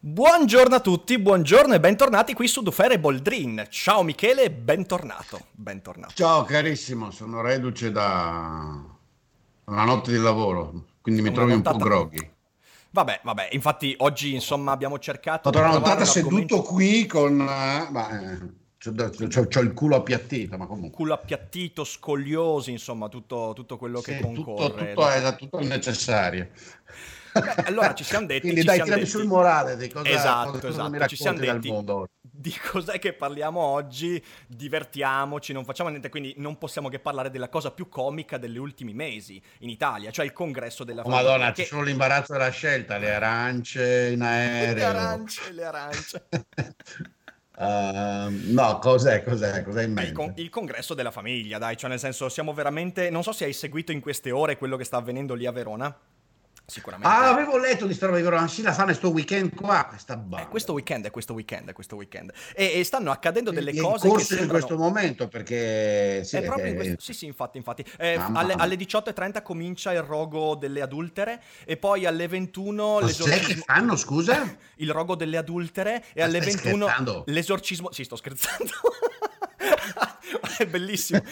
Buongiorno a tutti, buongiorno e bentornati qui su Dufere Boldrin. Ciao Michele, bentornato. bentornato. Ciao carissimo, sono reduce da una notte di lavoro, quindi mi trovi un po' groghi. Vabbè, vabbè, infatti oggi insomma abbiamo cercato... Ho una nottata seduto qui con... Bah, C'ho, c'ho, il culo appiattito, ma comunque. Culo appiattito, scogliosi, insomma, tutto, tutto quello sì, che concorre. Tutto, tutto, è, tutto il necessario. Beh, allora ci siamo detti. Quindi dai, tirami sul morale di cosa, esatto, cosa, esatto. cosa ci siamo detti di cos'è che parliamo oggi, divertiamoci, non facciamo niente, quindi non possiamo che parlare della cosa più comica degli ultimi mesi in Italia, cioè il congresso della oh, Madonna, perché... c'è solo l'imbarazzo della scelta, le arance in aereo. Le arance, le arance. Uh, no, cos'è, cos'è, cos'è in mente? Il, con- il, congresso della famiglia, dai, cioè nel senso siamo veramente... Non so se hai seguito in queste ore quello che sta avvenendo lì a Verona. Sicuramente. Ah, avevo letto di sta roba di Verona, la fanno sto weekend qua, questa banda. Eh, questo weekend è questo weekend, è questo weekend. E, e stanno accadendo delle il cose corso che sembrano... in questo momento, perché... Sì, è proprio in questo... Sì, sì, infatti, infatti. Eh, alle, alle, 18.30 comincia il rogo delle adultere e poi alle 21... Ma l'esorcismo... che fanno, scusa? il rogo delle adultere e Ma alle 21 scherzando? l'esorcismo... Sì, sto scherzando. È bellissimo.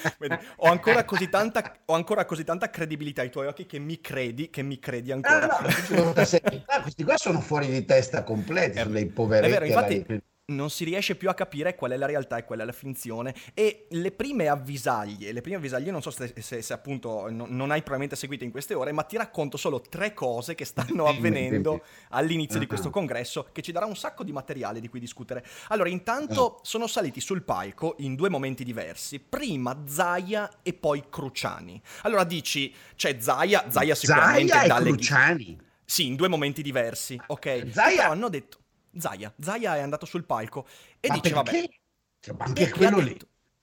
Ho, ancora così tanta, ho ancora così tanta credibilità ai tuoi occhi che mi credi, che mi credi ancora. Ah, no, ah, questi qua sono fuori di testa completi, sono dei poveretti. È vero, infatti non si riesce più a capire qual è la realtà e qual è la finzione e le prime avvisaglie, le prime avvisaglie non so se, se, se appunto no, non hai probabilmente seguito in queste ore, ma ti racconto solo tre cose che stanno avvenendo all'inizio di questo congresso che ci darà un sacco di materiale di cui discutere. Allora, intanto sono saliti sul palco in due momenti diversi, prima Zaia e poi Cruciani. Allora dici, c'è Zaia, Zaia sicuramente Zaia dalle... Cruciani? Sì, in due momenti diversi, ok? Zaia... Però hanno detto... Zaya. Zaya è andato sul palco e ma dice, perché? vabbè... Cioè, ma anche quello lì.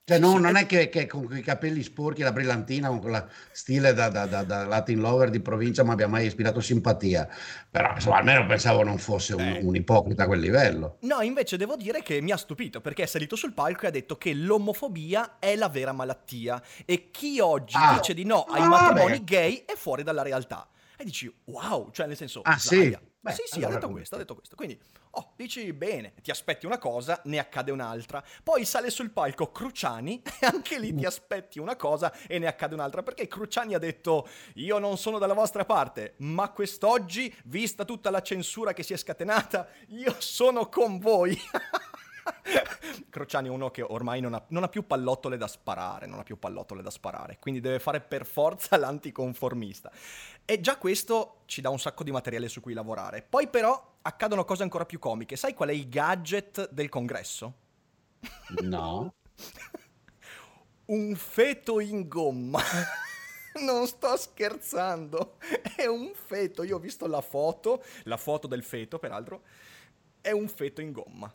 Cioè, no, non è che, che, con i capelli sporchi la brillantina, con quella stile da, da, da, da, Latin lover di provincia, mi abbia mai ispirato simpatia. Però, insomma, almeno pensavo non fosse un, Eh. un ipocrita a quel livello. No, invece devo dire che mi ha stupito perché è salito sul palco e ha detto che l'omofobia è la vera malattia e chi oggi Ah. dice di no ai Ah, matrimoni beh. gay è fuori dalla realtà. E dici, wow, cioè nel senso... Ah, sì? Beh, sì, sì, allora ha detto questo, ha detto questo. Quindi, oh, dici bene, ti aspetti una cosa, ne accade un'altra. Poi sale sul palco Cruciani e anche lì ti aspetti una cosa e ne accade un'altra. Perché Cruciani ha detto, io non sono dalla vostra parte, ma quest'oggi, vista tutta la censura che si è scatenata, io sono con voi. Crociani è uno che ormai non ha, non ha più pallottole da sparare, non ha più pallottole da sparare, quindi deve fare per forza l'anticonformista. E già questo ci dà un sacco di materiale su cui lavorare. Poi però accadono cose ancora più comiche. Sai qual è il gadget del congresso? No. Un feto in gomma. Non sto scherzando, è un feto. Io ho visto la foto, la foto del feto, peraltro. È un feto in gomma.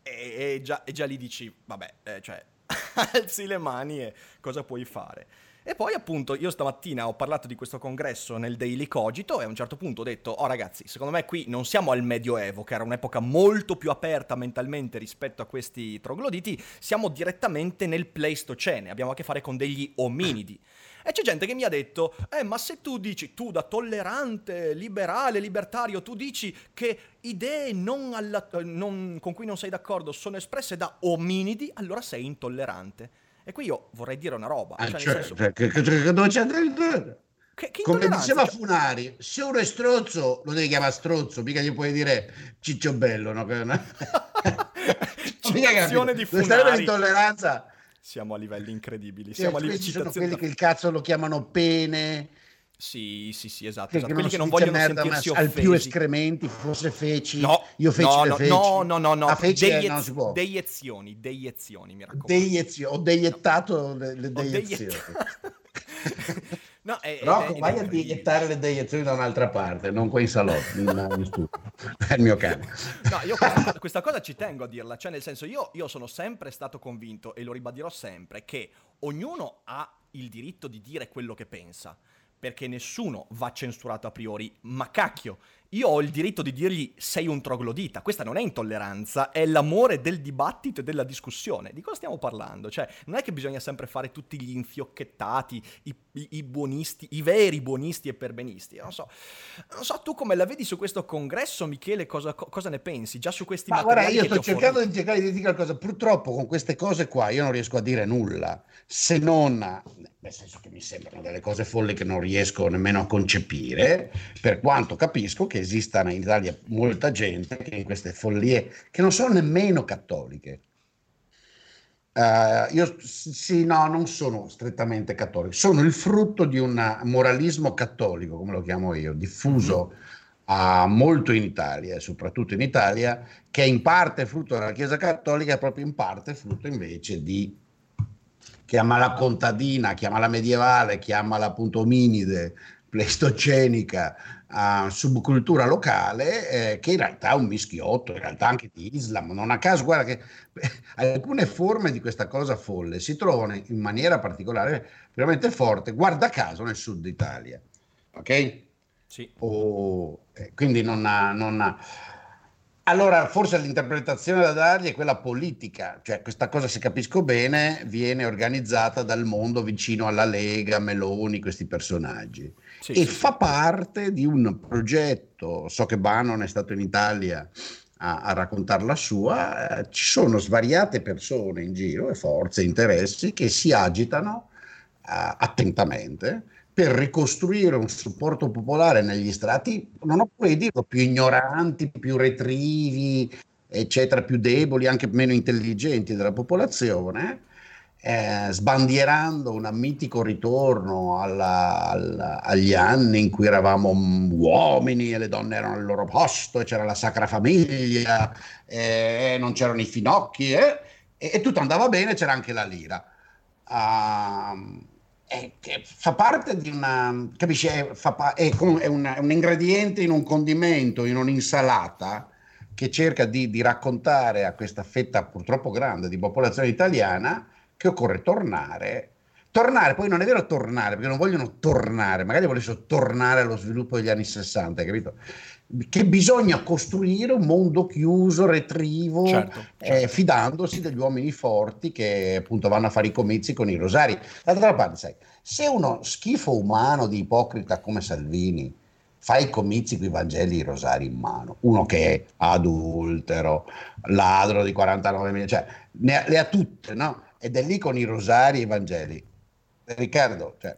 E, e già, e già lì dici, vabbè, eh, cioè, alzi le mani e cosa puoi fare? E poi appunto io stamattina ho parlato di questo congresso nel Daily Cogito e a un certo punto ho detto, oh ragazzi, secondo me qui non siamo al Medioevo, che era un'epoca molto più aperta mentalmente rispetto a questi trogloditi, siamo direttamente nel Pleistocene, abbiamo a che fare con degli ominidi. E c'è gente che mi ha detto, eh ma se tu dici, tu da tollerante, liberale, libertario, tu dici che idee non alla- non- con cui non sei d'accordo sono espresse da ominidi, allora sei intollerante. E qui io vorrei dire una roba. Ah, cioè, cioè, senso, cioè, che, che- che- dove c'è che, che Come diceva Cioè, Funari, se uno è stronzo lo devi chiamare stronzo, mica gli puoi dire ciccio bello, no? Citazione di Funari. l'intolleranza? Siamo a livelli incredibili. Siamo a livelli questi sono quelli che il cazzo lo chiamano pene, Sì, sì, sì, esatto. che, esatto. che Quelli non che non vogliono merda, sentirsi al più offesi. escrementi, forse feci, No, io feci no, le no, feci. no, no, no, no. Feci eh, Deiez- non si può. deiezioni, deiezioni, mi raccomando. Deiezio- ho deiettato le, le Ho deiezioni. deiet- No, è, Rocco, è, vai a iniettare le deiezioni da un'altra parte, non qua in salotto, in, in studio. È il mio cane. No, io questa, questa, cosa ci tengo a dirla, cioè nel senso io, io sono sempre stato convinto e lo ribadirò sempre che ognuno ha il diritto di dire quello che pensa perché nessuno va censurato a priori, ma cacchio, io ho il diritto di dirgli sei un troglodita. Questa non è intolleranza, è l'amore del dibattito e della discussione. Di cosa stiamo parlando? Cioè, non è che bisogna sempre fare tutti gli infiocchettati, i, i, i buonisti, i veri buonisti e perbenisti. Non so. non so, tu come la vedi su questo congresso, Michele, cosa, cosa ne pensi? Già su questi Ma guarda, io sto cercando di cercare di dire qualcosa. Purtroppo con queste cose qua io non riesco a dire nulla, se non nel senso che mi sembrano delle cose folli che non riesco nemmeno a concepire, per quanto capisco che esistano in Italia molta gente che in queste follie, che non sono nemmeno cattoliche. Uh, io sì, no, non sono strettamente cattolico, sono il frutto di un moralismo cattolico, come lo chiamo io, diffuso uh, molto in Italia, soprattutto in Italia, che è in parte frutto della Chiesa cattolica proprio in parte frutto invece di chiamala contadina, chiamala medievale, chiamala appunto ominide, pleistocenica, uh, subcultura locale, eh, che in realtà è un mischiotto, in realtà anche di Islam. Non a caso, guarda che alcune forme di questa cosa folle si trovano in maniera particolare, veramente forte, guarda caso, nel sud Italia. Ok? Sì. Oh, eh, quindi non ha, non ha allora, forse l'interpretazione da dargli è quella politica, cioè questa cosa, se capisco bene, viene organizzata dal mondo vicino alla Lega, Meloni, questi personaggi. Sì, e sì, fa sì. parte di un progetto, so che Bannon è stato in Italia a, a raccontare la sua, eh, ci sono svariate persone in giro e forze, interessi che si agitano eh, attentamente per ricostruire un supporto popolare negli strati, non ho puoi dirlo, più ignoranti, più retrivi, eccetera, più deboli, anche meno intelligenti della popolazione, eh, sbandierando un mitico ritorno alla, alla, agli anni in cui eravamo uomini e le donne erano al loro posto e c'era la sacra famiglia e non c'erano i finocchi eh, e, e, tutto andava bene, c'era anche la lira. Uh, è, fa parte di una, capisci, è, fa, è, è, un, è, un, ingrediente in un condimento, in un'insalata che cerca di, di, raccontare a questa fetta purtroppo grande di popolazione italiana che occorre tornare. Tornare, poi non è vero tornare, perché non vogliono tornare, magari volessero tornare allo sviluppo degli anni 60, capito? Che bisogna costruire un mondo chiuso, retrivo, certo, certo. Eh, fidandosi degli uomini forti che appunto vanno a fare i comizi con i rosari. D'altra parte, sai, se uno schifo umano di ipocrita come Salvini fa i comizi con i Vangeli e i rosari in mano, uno che è adultero, ladro di 49 mila, cioè ne ha, le ha tutte, no? Ed è lì con i rosari e i Vangeli. Riccardo, cioè,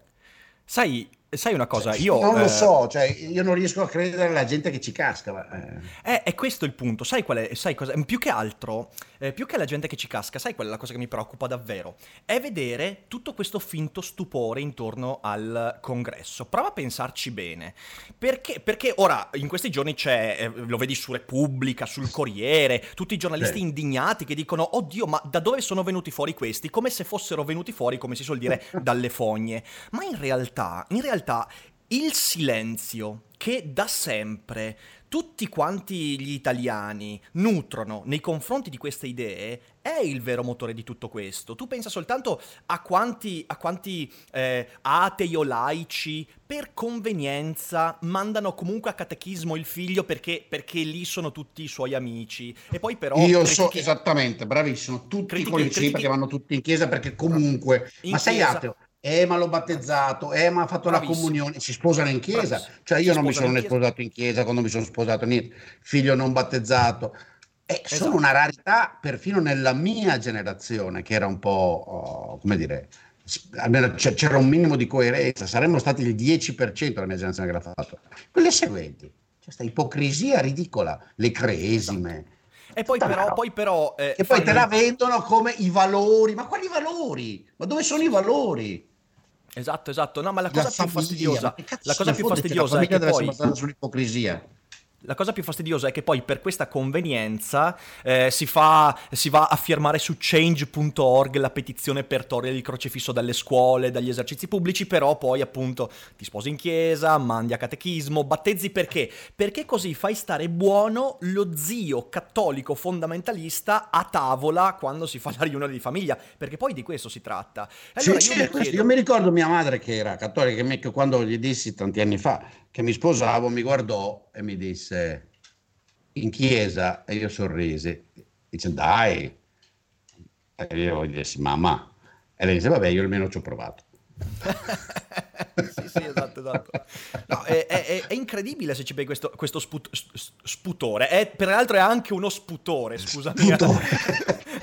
Sai, Sai una cosa, cioè, io... Non lo eh, so, cioè, io non riesco a credere alla gente che ci casca. Ma, eh. È, è, questo il punto, sai qual è? Sai cosa? Più che altro, eh, più che alla gente che ci casca, sai qual è la cosa che mi preoccupa davvero? È vedere tutto questo finto stupore intorno al congresso. Prova a pensarci bene. Perché, perché ora, in questi giorni c'è, eh, lo vedi su Repubblica, sul Corriere, tutti i giornalisti indignati che dicono, oddio, ma da dove sono venuti fuori questi? Come se fossero venuti fuori, come si suol dire, dalle fogne. Ma in realtà, in realtà realtà il silenzio che da sempre tutti quanti gli italiani nutrono nei confronti di queste idee è il vero motore di tutto questo. Tu pensa soltanto a quanti, a quanti eh, atei o laici per convenienza mandano comunque a catechismo il figlio perché, perché lì sono tutti i suoi amici. E poi però... Io critiche... so esattamente, bravissimo, tutti critiche, con il critiche... perché vanno tutti in chiesa perché comunque... In ma sei ateo? Eh ma l'ho battezzato, eh ma ha fatto Bravissimo. la comunione, si sposano in chiesa, Bravissimo. cioè io si non mi sono né sposato in chiesa quando mi sono sposato, niente, figlio non battezzato, eh, esatto. sono una rarità perfino nella mia generazione che era un po', oh, come dire, almeno c'era un minimo di coerenza, saremmo stati il 10% della mia generazione che l'ha fatto, quelle seguenti, c'è questa ipocrisia ridicola, le cresime. E poi però, poi però eh, e poi te la vendono come i valori, ma quali valori? Ma dove sono i valori? Esatto, esatto. No, ma la cosa la più fastidiosa, la cosa più fastidiosa è che poi sull'ipocrisia. La cosa più fastidiosa è che poi per questa convenienza eh, si, fa, si, va a firmare su change.org la petizione per togliere il crocefisso dalle scuole, dagli esercizi pubblici, però poi appunto ti sposi in chiesa, mandi a catechismo, battezzi perché? Perché così fai stare buono lo zio cattolico fondamentalista a tavola quando si fa la riunione di famiglia, perché poi di questo si tratta. Allora, sì, io, mi chiedo... io, mi ricordo mia madre che era cattolica, che quando gli dissi tanti anni fa che mi sposavo, mi guardò e mi disse in chiesa e io sorrisi. Dice dai. E io gli dissi mamma. E lei dice vabbè io almeno ci ho provato. sì, sì, esatto, esatto. No, è, è, è, incredibile se ci vedi questo, questo sput, sputore. È, peraltro è anche uno sputore, scusami. Sputore.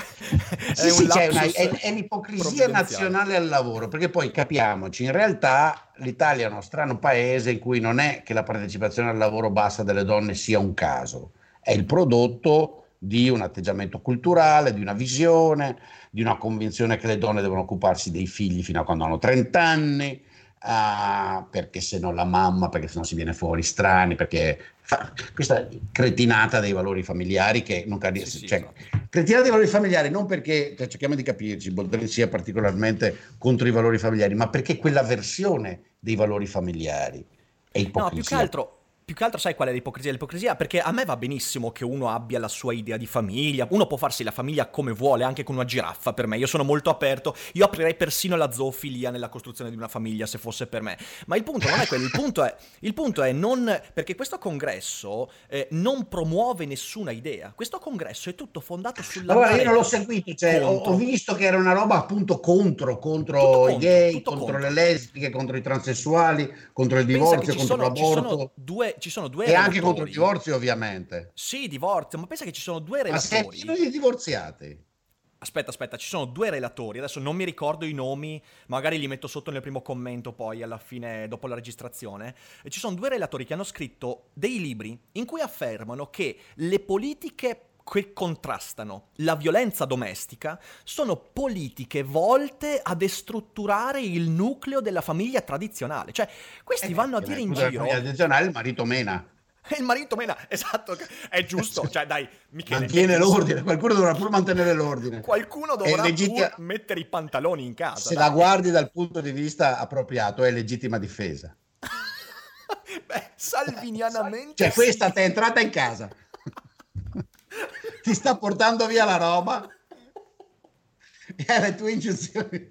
sì, sì, una, è, è l'ipocrisia nazionale al lavoro, perché poi capiamoci, in realtà l'Italia è uno strano paese in cui non è che la partecipazione al lavoro bassa delle donne sia un caso, è il prodotto di un atteggiamento culturale, di una visione, di una convinzione che le donne devono occuparsi dei figli fino a quando hanno 30 anni, uh, perché se no la mamma, perché se no si viene fuori strani, perché fa, questa cretinata dei valori familiari che non cade, sì, cioè, sì, cretinata dei valori familiari non perché, cioè, cerchiamo di capirci, Boldrini sia particolarmente contro i valori familiari, ma perché quella versione dei valori familiari è ipocrisia. No, più che altro più che altro sai qual è l'ipocrisia? L'ipocrisia perché a me va benissimo che uno abbia la sua idea di famiglia, uno può farsi la famiglia come vuole, anche con una giraffa per me, io sono molto aperto, io aprirei persino la zoofilia nella costruzione di una famiglia se fosse per me, ma il punto non è quello, il punto è, il punto è non, perché questo congresso eh, non promuove nessuna idea, questo congresso è tutto fondato sulla... Allora io non l'ho seguito, cioè, ho, ho, visto che era una roba appunto contro, contro i gay, contro, contro, le lesbiche, contro i transessuali, contro il divorzio, contro sono, l'aborto. due ci sono due E relatori. anche contro i divorzi, ovviamente. Sì, divorzio, ma pensa che ci sono due relatori. Ma di divorziati. Aspetta, aspetta, ci sono due relatori, adesso non mi ricordo i nomi, magari li metto sotto nel primo commento poi alla fine, dopo la registrazione. E ci sono due relatori che hanno scritto dei libri in cui affermano che le politiche che contrastano la violenza domestica sono politiche volte a destrutturare il nucleo della famiglia tradizionale. Cioè, questi eh, vanno a dire in giro... La famiglia tradizionale il marito mena. Il marito mena, esatto, è giusto. Cioè, dai, Michele. Mantiene l'ordine, qualcuno dovrà pur mantenere l'ordine. Qualcuno dovrà legittima... mettere i pantaloni in casa. Se dai. la guardi dal punto di vista appropriato, è legittima difesa. Beh, salvinianamente. Cioè, sì. questa ti è entrata in casa ti sta portando via la roba e alle tue ingiunzioni.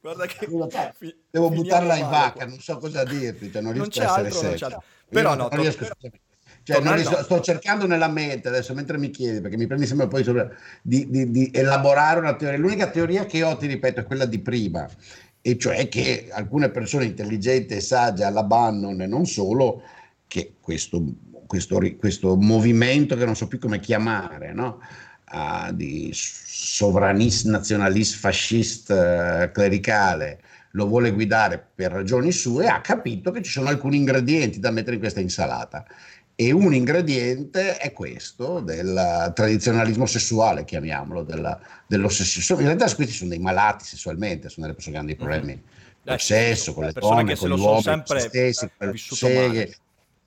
Guarda che fi- devo buttarla in vacca, non so cosa dirti, cioè non riesco a essere serio. Però no, non riesco, cioè, non riesco, sto cercando nella mente adesso mentre mi chiedi, perché mi prendi sempre poi sopra, di, di, di elaborare una teoria. L'unica teoria che ho, ti ripeto, è quella di prima, e cioè che alcune persone intelligenti e sagge alla Bannon e non solo, che questo questo, questo movimento che non so più come chiamare, no? uh, di sovranist, nazionalist, fascist, uh, clericale, lo vuole guidare per ragioni sue, ha capito che ci sono alcuni ingredienti da mettere in questa insalata. E un ingrediente è questo del tradizionalismo sessuale, chiamiamolo, della, dell'ossessione. In realtà questi sono dei malati sessualmente, sono delle persone che hanno dei problemi mm-hmm. col sesso, con le donne, con gli uomini, con se stessi, con le seghe,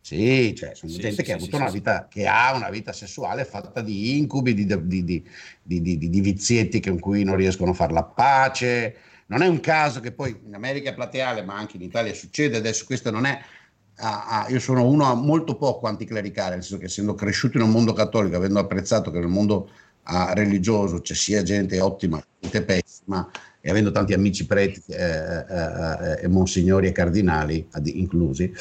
sì, cioè, sono sì, gente sì, che, ha avuto una vita, che ha una vita sessuale fatta di incubi, di, di, di, di, vizietti con cui non riescono a fare la pace. Non è un caso che poi in America è plateale, ma anche in Italia succede. Adesso questo non è. Ah, ah, io sono uno molto poco anticlericale, nel senso che essendo cresciuto in un mondo cattolico, avendo apprezzato che nel mondo ah, religioso c'è sia gente ottima, gente pessima, e avendo tanti amici preti eh, eh, eh, monsignori e cardinali inclusi,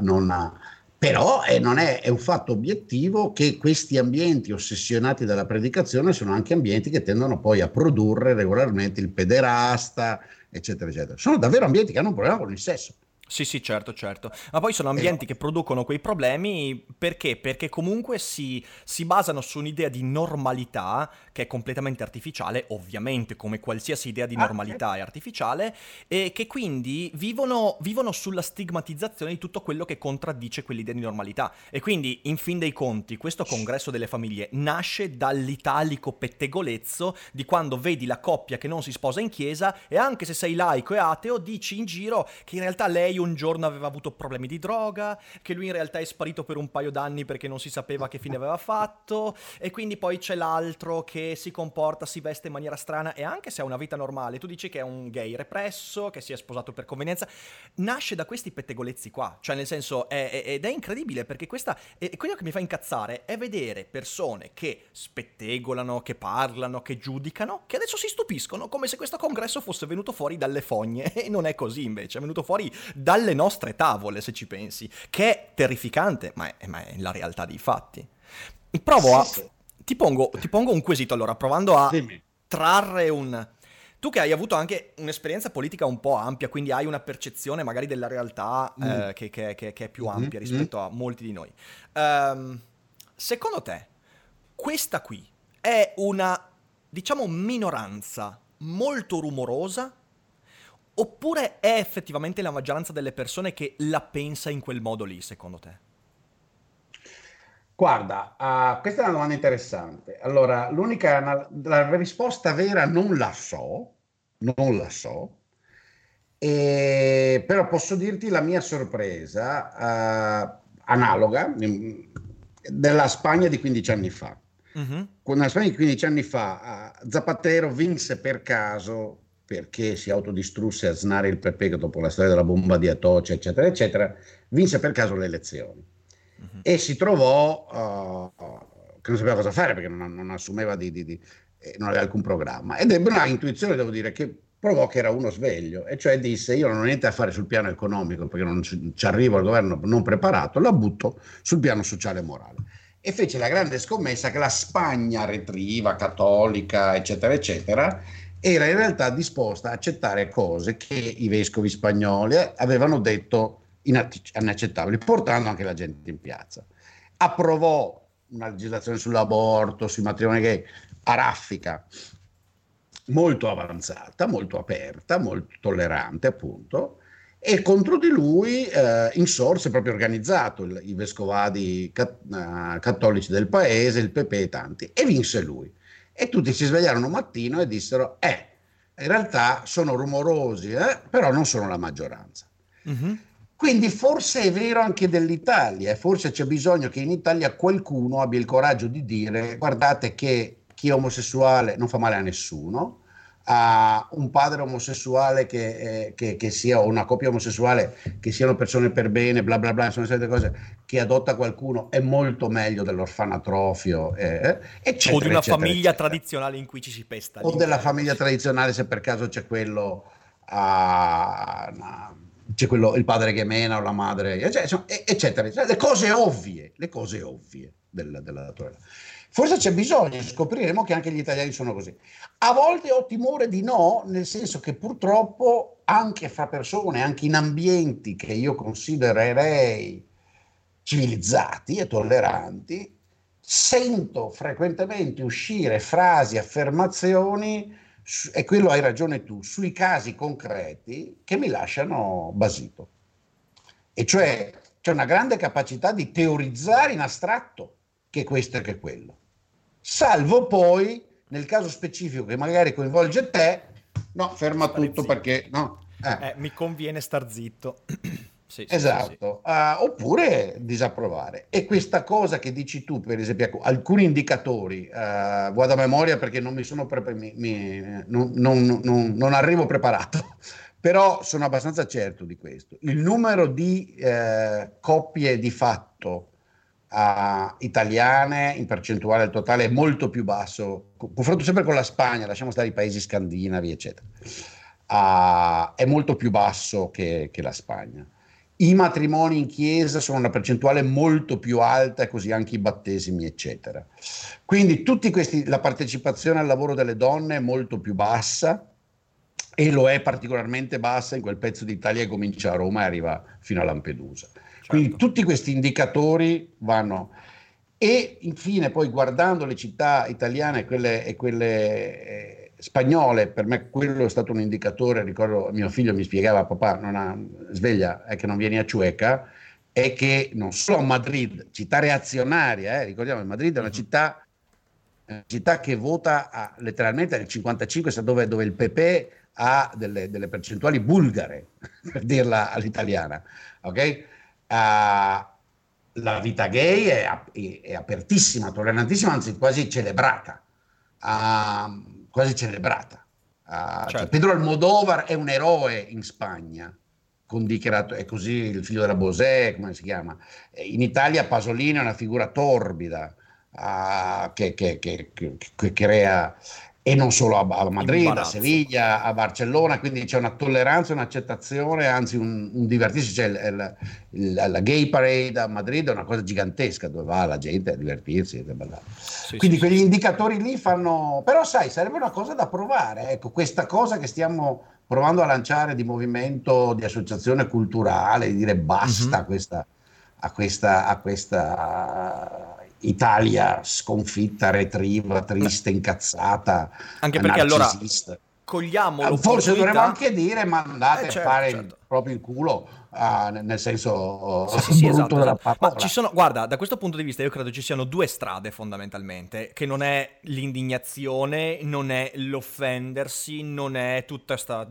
non, però eh, non è, è, un fatto obiettivo che questi ambienti ossessionati dalla predicazione sono anche ambienti che tendono poi a produrre regolarmente il pederasta, eccetera, eccetera. Sono davvero ambienti che hanno un problema con il sesso. Sì, sì, certo, certo. Ma poi sono ambienti che producono quei problemi perché? Perché comunque si, si, basano su un'idea di normalità che è completamente artificiale, ovviamente come qualsiasi idea di ah, normalità è artificiale, e che quindi vivono, vivono sulla stigmatizzazione di tutto quello che contraddice quell'idea di normalità. E quindi, in fin dei conti, questo congresso delle famiglie nasce dall'italico pettegolezzo di quando vedi la coppia che non si sposa in chiesa e anche se sei laico e ateo dici in giro che in realtà lei un giorno aveva avuto problemi di droga, che lui in realtà è sparito per un paio d'anni perché non si sapeva che fine aveva fatto, e quindi poi c'è l'altro che si comporta, si veste in maniera strana e anche se ha una vita normale, tu dici che è un gay represso, che si è sposato per convenienza, nasce da questi pettegolezzi qua, cioè nel senso, è, è, ed è incredibile perché questa, è, quello che mi fa incazzare è vedere persone che spettegolano, che parlano, che giudicano, che adesso si stupiscono come se questo congresso fosse venuto fuori dalle fogne. E non è così invece, è venuto fuori dalle nostre tavole se ci pensi, che è terrificante, ma è, ma è la realtà dei fatti. Provo a... Ti pongo, ti pongo un quesito allora, provando a Dimmi. trarre un... Tu che hai avuto anche un'esperienza politica un po' ampia, quindi hai una percezione magari della realtà mm. eh, che, che, che, che, è più ampia mm-hmm. rispetto a molti di noi. Um, secondo te, questa qui è una, diciamo, minoranza molto rumorosa oppure è effettivamente la maggioranza delle persone che la pensa in quel modo lì, secondo te? Guarda, uh, questa è una domanda interessante. Allora, l'unica, la risposta vera non la so, non la so, e, però posso dirti la mia sorpresa uh, analoga della Spagna di 15 anni fa. Uh-huh. Quando la Spagna di 15 anni fa uh, Zapatero vinse per caso perché si autodistrusse a snare il PP dopo la storia della bomba di Atocha, eccetera, eccetera, vinse per caso le elezioni uh-huh. e si trovò uh, che non sapeva cosa fare perché non, non assumeva di, di, di eh, non aveva alcun programma ed ebbe una intuizione, devo dire, che provò che era uno sveglio, e cioè disse io non ho niente a fare sul piano economico perché non ci, ci arrivo al governo non preparato, la butto sul piano sociale e morale. E fece la grande scommessa che la Spagna retriva, cattolica, eccetera, eccetera, era in realtà disposta a accettare cose che i vescovi spagnoli avevano detto inaccettabili, portando anche la gente in piazza. Approvò una legislazione sull'aborto, sui matrimoni gay, a raffica, molto avanzata, molto aperta, molto tollerante appunto, e contro di lui eh, insorse proprio organizzato il, i vescovadi cat, uh, cattolici del paese, il PP e tanti, e vinse lui. E tutti si svegliarono un mattino e dissero, eh, in realtà sono rumorosi, eh, però non sono la maggioranza. Mm-hmm. Quindi forse è vero anche dell'Italia e forse c'è bisogno che in Italia qualcuno abbia il coraggio di dire guardate che chi è omosessuale non fa male a nessuno, a un padre omosessuale che, eh, che, che, sia o una coppia omosessuale che siano persone per bene, bla bla bla, sono certe cose che adotta qualcuno è molto meglio dell'orfanatrofio, eh, eccetera, O di una eccetera, famiglia eccetera. tradizionale in cui ci si pesta. O della famiglia tradizionale se per caso c'è quello, uh, c'è quello il padre che mena o la madre, eccetera, eccetera. Le cose ovvie, le cose ovvie della, della naturalezza. Forse c'è bisogno, scopriremo che anche gli italiani sono così. A volte ho timore di no, nel senso che purtroppo anche fra persone, anche in ambienti che io considererei civilizzati e tolleranti, sento frequentemente uscire frasi, affermazioni, e quello hai ragione tu, sui casi concreti che mi lasciano basito. E cioè c'è una grande capacità di teorizzare in astratto che questo e che quello salvo poi nel caso specifico che magari coinvolge te, no, ferma Stare tutto zitto. perché no. Eh. Eh, mi conviene star zitto. sì, sì, esatto, sì, uh, oppure disapprovare. E questa cosa che dici tu, per esempio, ecco, alcuni indicatori, uh, vado a memoria perché non mi sono pre- mi, mi, non, non, non, non, arrivo preparato, però sono abbastanza certo di questo. Il numero di uh, coppie di fatto uh, italiane in percentuale al totale è molto più basso, confronto sempre con la Spagna, lasciamo stare i paesi scandinavi, eccetera, uh, è molto più basso che, che la Spagna. I matrimoni in chiesa sono una percentuale molto più alta così anche i battesimi, eccetera. Quindi tutti questi, la partecipazione al lavoro delle donne è molto più bassa e lo è particolarmente bassa in quel pezzo d'Italia che comincia a Roma e arriva fino a Lampedusa. Quindi certo. tutti questi indicatori vanno. E infine poi guardando le città italiane e quelle, e quelle eh, spagnole, per me quello è stato un indicatore, ricordo mio figlio mi spiegava, papà, non ha, sveglia, è che non vieni a Ciueca, è che non solo Madrid, città reazionaria, eh, ricordiamo, Madrid è una città, una città che vota a, letteralmente nel 55, dove, dove il PP ha delle, delle percentuali bulgare, per dirla all'italiana, ok? Uh, la vita gay è, è, è, apertissima, tollerantissima, anzi quasi celebrata, uh, quasi celebrata. Uh, certo. cioè Pedro Almodovar è un eroe in Spagna, con dichiarato, è così il figlio della Bosè, come si chiama. In Italia Pasolini è una figura torbida, uh, che, che, che, che, crea e non solo a, a Madrid, a Seviglia, a Barcellona, quindi c'è una tolleranza, un'accettazione, anzi un, un divertirsi, c'è il, il, il, la gay parade a Madrid è una cosa gigantesca dove va la gente a divertirsi. Sì, quindi sì, quegli sì. indicatori lì fanno, però sai, sarebbe una cosa da provare, ecco, questa cosa che stiamo provando a lanciare di movimento, di associazione culturale, di dire basta mm-hmm. a questa, a questa, a questa Italia sconfitta, retriva, triste, incazzata. Anche perché allora cogliamo Forse dovremmo anche dire mandate eh, certo, a fare certo. Proprio il culo uh, nel senso sì, sì, sì, esatto, esatto. Ma ci sono, guarda, da questo punto di vista io credo ci siano due strade fondamentalmente, che non è l'indignazione, non è l'offendersi, non è tutta questa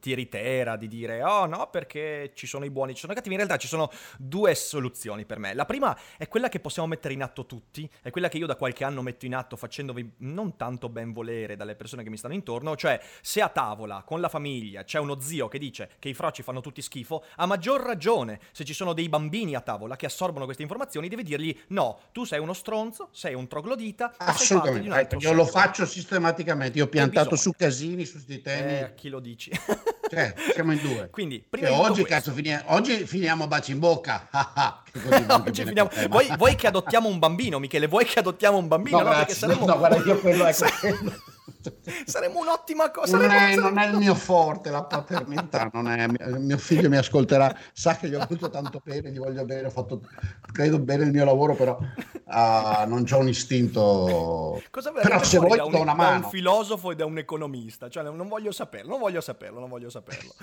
tiritera di dire oh no perché ci sono i buoni, ci sono i cattivi, in realtà ci sono due soluzioni per me. La prima è quella che possiamo mettere in atto tutti, è quella che io da qualche anno metto in atto facendovi non tanto ben volere dalle persone che mi stanno intorno, cioè se a tavola con la famiglia c'è uno zio che dice che i froci fanno tutti schifo, a maggior ragione, se ci sono dei bambini a tavola che assorbono queste informazioni, devi dirgli no, tu sei uno stronzo, sei un troglodita. Assolutamente, ecco, io lo faccio sistematicamente, io ho piantato su casini su questi temi. Eh, chi lo dici? Cioè, siamo in due. Quindi, prima oggi, cazzo, fini- oggi finiamo baci in bocca. oggi finiamo... vuoi, vuoi, che adottiamo un bambino, Michele? Vuoi che adottiamo un bambino? No, no, grazie, saremo... no guarda, io quello è quello. Saremmo un'ottima cosa. Non, è, non è, il mio forte la paternità, non è, mio figlio mi ascolterà, sa che gli ho avuto tanto bene, gli voglio bene, ho fatto credo bene il mio lavoro, però uh, non c'ho un istinto. Cosa però se vuoi do una mano. Da un filosofo e da un economista, cioè non voglio saperlo, non voglio saperlo, non voglio saperlo.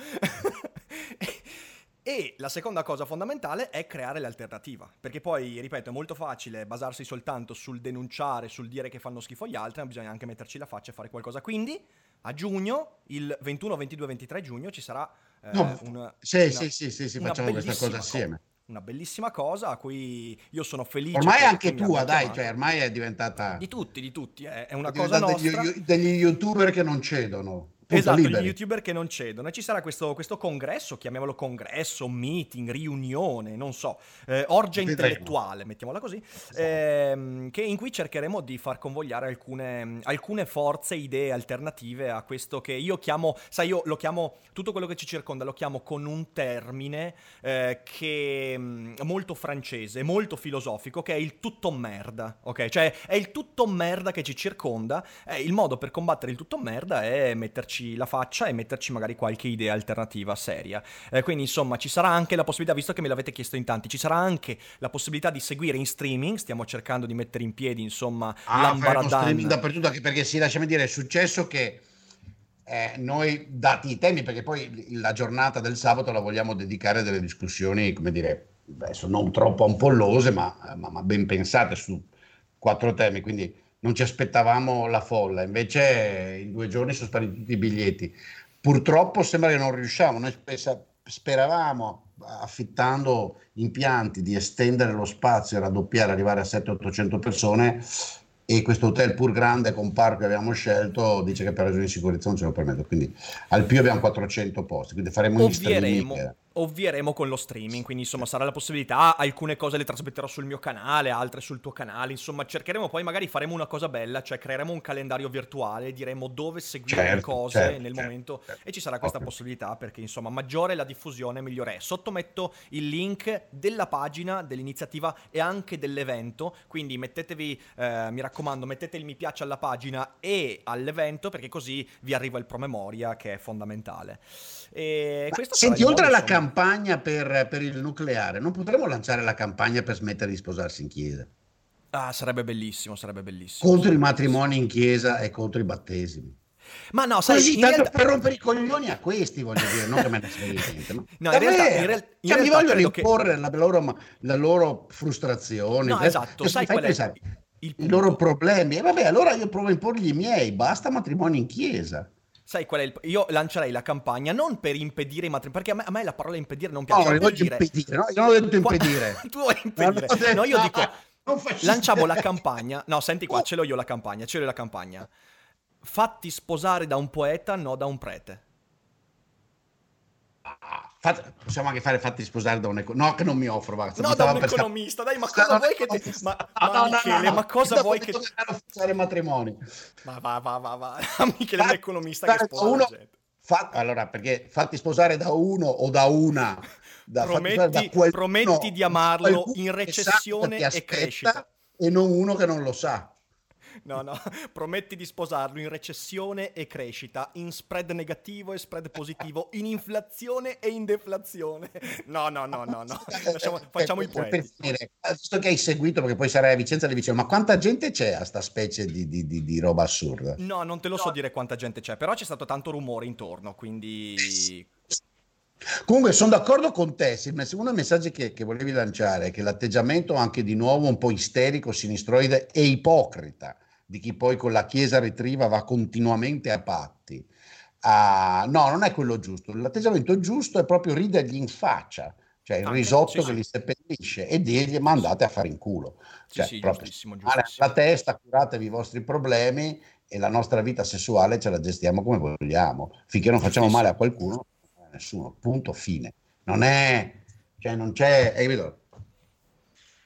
E la seconda cosa fondamentale è creare l'alternativa, perché poi, ripeto, è molto facile basarsi soltanto sul denunciare, sul dire che fanno schifo gli altri, ma bisogna anche metterci la faccia e fare qualcosa. Quindi, a giugno, il 21, 22, 23 giugno, ci sarà eh, no, un, sì, una, sì, sì, sì, sì, facciamo questa cosa assieme. una bellissima cosa a cui io sono felice. Ormai è anche tua, dai, cioè ormai è diventata... Di tutti, di tutti, è, è una è cosa nostra. Degli, degli youtuber che non cedono esatto, liberi. gli youtuber che non cedono. E ci sarà questo, questo, congresso, chiamiamolo congresso, meeting, riunione, non so, eh, orgia intellettuale, mettiamola così, esatto. ehm, che, in cui cercheremo di far convogliare alcune, alcune forze, idee alternative a questo che io chiamo, sai, io lo chiamo, tutto quello che ci circonda lo chiamo con un termine eh, che è mm, molto francese, molto filosofico, che è il tutto merda, ok? Cioè è il tutto merda che ci circonda, eh, il modo per combattere il tutto merda è metterci metterci la faccia e metterci magari qualche idea alternativa seria. Eh, quindi insomma ci sarà anche la possibilità, visto che me l'avete chiesto in tanti, ci sarà anche la possibilità di seguire in streaming, stiamo cercando di mettere in piedi insomma ah, l'ambaradan. streaming dappertutto, anche perché sì, lasciami dire, è successo che... Eh, noi dati i temi, perché poi la giornata del sabato la vogliamo dedicare a delle discussioni, come dire, adesso non troppo ampollose, ma, ma, ma ben pensate su quattro temi, quindi non ci aspettavamo la folla, invece in due giorni sono spariti tutti i biglietti. Purtroppo sembra che non riusciamo, noi speravamo, affittando impianti, di estendere lo spazio, raddoppiare, arrivare a 700-800 persone e questo hotel pur grande con parco che abbiamo scelto dice che per ragioni di sicurezza non ce lo permette, quindi al più abbiamo 400 posti, quindi faremo un streaming ovvieremo con lo streaming, quindi insomma sarà la possibilità, alcune cose le trasmetterò sul mio canale, altre sul tuo canale, insomma cercheremo poi magari faremo una cosa bella, cioè creeremo un calendario virtuale, diremo dove seguire certo, le cose certo, nel certo, momento certo. e ci sarà questa possibilità perché insomma maggiore la diffusione migliore è. Sottometto il link della pagina, dell'iniziativa e anche dell'evento, quindi mettetevi, eh, mi raccomando, mettete il mi piace alla pagina e all'evento perché così vi arriva il promemoria che è fondamentale. E questo senti, oltre alla campagna per, per, il nucleare, non potremmo lanciare la campagna per smettere di sposarsi in chiesa? Ah, sarebbe bellissimo, sarebbe bellissimo. Contro i matrimoni in chiesa e contro i battesimi. Ma no, sai, Così, realtà... per rompere i coglioni a questi, voglio dire, non che me ne frega niente. No, no in realtà, in real... in cioè, mi vogliono imporre che... la, loro, la, loro, frustrazione. No, esatto, sai qual? Il i loro problemi. E vabbè, allora io provo a imporgli i miei, basta matrimoni in chiesa. Sai qual è il... Io lancerei la campagna non per impedire i matrimoni, perché a me, a me, la parola impedire non piace. No, non dire... impedire, no? Io non ho detto impedire. tu vuoi impedire. No, no io dico... Lanciamo la campagna. No, senti qua, ce l'ho io la campagna, ce l'ho io la campagna. Fatti sposare da un poeta, no da un prete. Fate, possiamo anche fare fatti sposare da un economista. No, che non mi offro. Basta. No, da un economista, dai, ma cosa vuoi che ti... Ma, no, ma, no, Michele, no, ma cosa vuoi che... fare matrimoni. Ma va, va, va, va. Michele è un economista che sposa uno... Fa... Allora, perché fatti sposare da uno o da una... Da, prometti, da prometti di amarlo in recessione e crescita. E non uno che non lo sa. No, no, prometti di sposarlo in recessione e crescita, in spread negativo e spread positivo, in inflazione e in deflazione. No, no, no, no, no. Lasciamo, facciamo i poeti. Per finire, visto che hai seguito, perché poi sarai a Vicenza le dicevo, ma quanta gente c'è a sta specie di, di, di, di roba assurda? No, non te lo no. so dire quanta gente c'è, però c'è stato tanto rumore intorno, quindi... Comunque sono d'accordo con te, uno dei messaggi che, che volevi lanciare è che l'atteggiamento anche di nuovo un po' isterico, sinistroide e ipocrita di chi poi con la Chiesa retriva va continuamente a patti. Uh, no, non è quello giusto. L'atteggiamento giusto è proprio ridergli in faccia, cioè il ah, risotto sì, che li seppellisce e dirgli ma andate a fare in culo. Cioè, sì, sì, proprio giustissimo, giustissimo. la testa, curatevi i vostri problemi e la nostra vita sessuale ce la gestiamo come vogliamo. Finché non facciamo male a qualcuno, nessuno. Punto, fine. Non è, cioè non c'è, capito?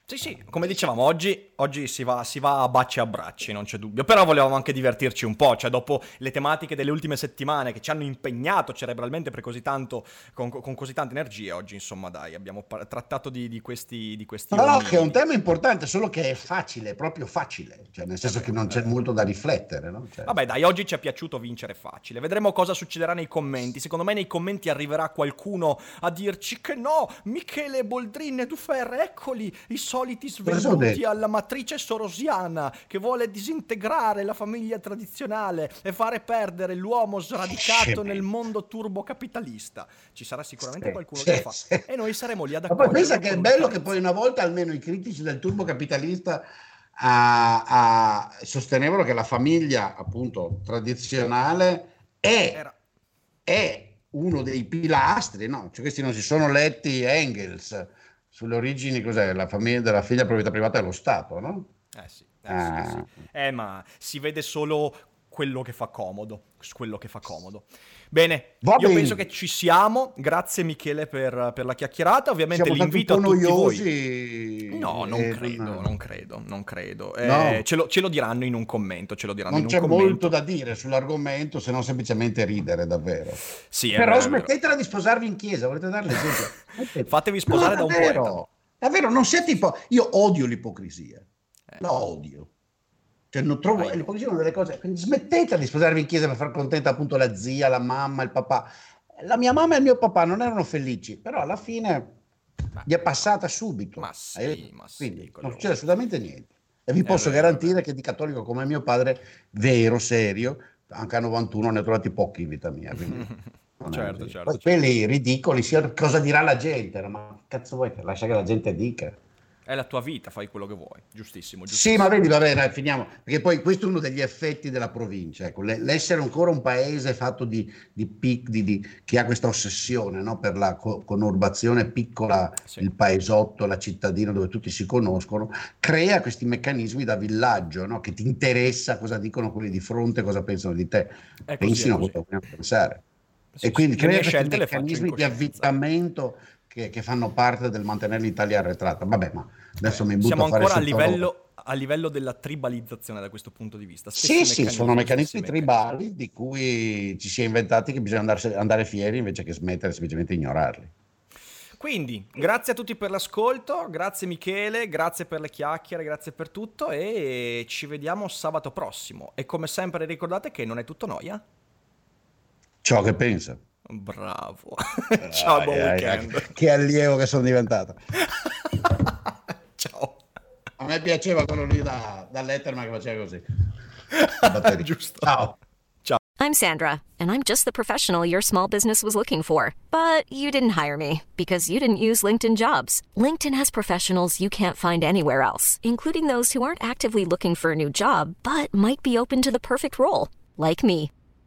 Sì, sì, come dicevamo, oggi, oggi si, va, si, va, a baci e abbracci, non c'è dubbio. Però volevamo anche divertirci un po', cioè dopo le tematiche delle ultime settimane che ci hanno impegnato cerebralmente per così tanto, con, con così tante energie, oggi insomma dai, abbiamo par- trattato di, di, questi... Di questi no, no, che è un tema importante, solo che è facile, è proprio facile, cioè nel senso che non c'è molto da riflettere, no? Cioè... Vabbè dai, oggi ci è piaciuto vincere facile, vedremo cosa succederà nei commenti. Secondo me nei commenti arriverà qualcuno a dirci che no, Michele Boldrin e Dufer, eccoli, i soliti svenuti alla matrice sorosiana che vuole disintegrare la famiglia tradizionale e fare perdere l'uomo sradicato nel mondo turbocapitalista. Ci sarà sicuramente qualcuno che lo fa e noi saremo lì ad accogliere. Ma pensa che è bello che poi una volta almeno i critici del turbocapitalista a, a, sostenevano che la famiglia appunto tradizionale è, è uno dei pilastri, no? Cioè, questi non si sono letti Engels, sulle origini cos'è? La famiglia della figlia proprietà privata dello Stato, no? Eh sì, eh, ah. sì, sì. eh ma si vede solo quello che fa comodo, quello che fa comodo. Bene, Va io bene. penso che ci siamo. Grazie Michele per, per la chiacchierata. Ovviamente siamo l'invito a tutti noiosi voi. No, non credo, non... non credo, non credo. Eh, no. ce, lo, ce, lo, diranno in un commento. Ce lo diranno non in c'è commento. molto da dire sull'argomento, se non semplicemente ridere davvero. Sì, Però vero, smettetela di sposarvi in chiesa, volete dare l'esempio? Fatevi sposare no, da un poeta. Davvero, non siete ipo... Io odio l'ipocrisia. Eh. La odio. Cioè, non trovo, l'ipocrisia è una delle cose. Quindi smettete di sposarvi in chiesa per far contenta appunto la zia, la mamma, il papà. La mia mamma e il mio papà non erano felici, però alla fine ma, gli è passata subito. Ma sì, ma sì, Quindi non succede assolutamente niente. E vi eh, posso vero, garantire che di cattolico come mio padre, vero, serio, anche a 91 ne ho trovati pochi in vita mia. Quindi certo, certo, Poi certo. quelli ridicoli, cosa dirà la gente? Ma cazzo vuoi? Lascia che la gente dica è la tua vita, fai quello che vuoi. Giustissimo, giustissimo. Sì, ma vedi, va bene, finiamo. Perché poi questo è uno degli effetti della provincia. Ecco, l'essere ancora un paese fatto di, di, pic, di, di che ha questa ossessione no? per la co- conurbazione piccola, sì. il paesotto, la cittadina dove tutti si conoscono, crea questi meccanismi da villaggio, no? che ti interessa cosa dicono quelli di fronte, cosa pensano di te. Pensino cosa vogliono pensare. Sì, e quindi crea questi meccanismi di avvitamento che, che, fanno parte del mantenere l'Italia arretrata. Vabbè, ma adesso mi butto Siamo a fare ancora a livello, a livello, della tribalizzazione da questo punto di vista. Stessi sì, sì, sono meccanismi tribali di cui ci si è inventati che bisogna andare, andare fieri invece che smettere semplicemente di ignorarli. Quindi, grazie a tutti per l'ascolto, grazie Michele, grazie per le chiacchiere, grazie per tutto e ci vediamo sabato prossimo. E come sempre ricordate che non è tutto noia. Ciò che pensa. Bravo. Ciao, buon weekend. Che allievo che sono diventato. Ciao. A me piaceva quello lì da, da Letterman che faceva così. Giusto. Ciao. Ciao. I'm Sandra, and I'm just the professional your small business was looking for. But you didn't hire me because you didn't use LinkedIn jobs. LinkedIn has professionals you can't find anywhere else, including those who aren't actively looking for a new job, but might be open to the perfect role, like me.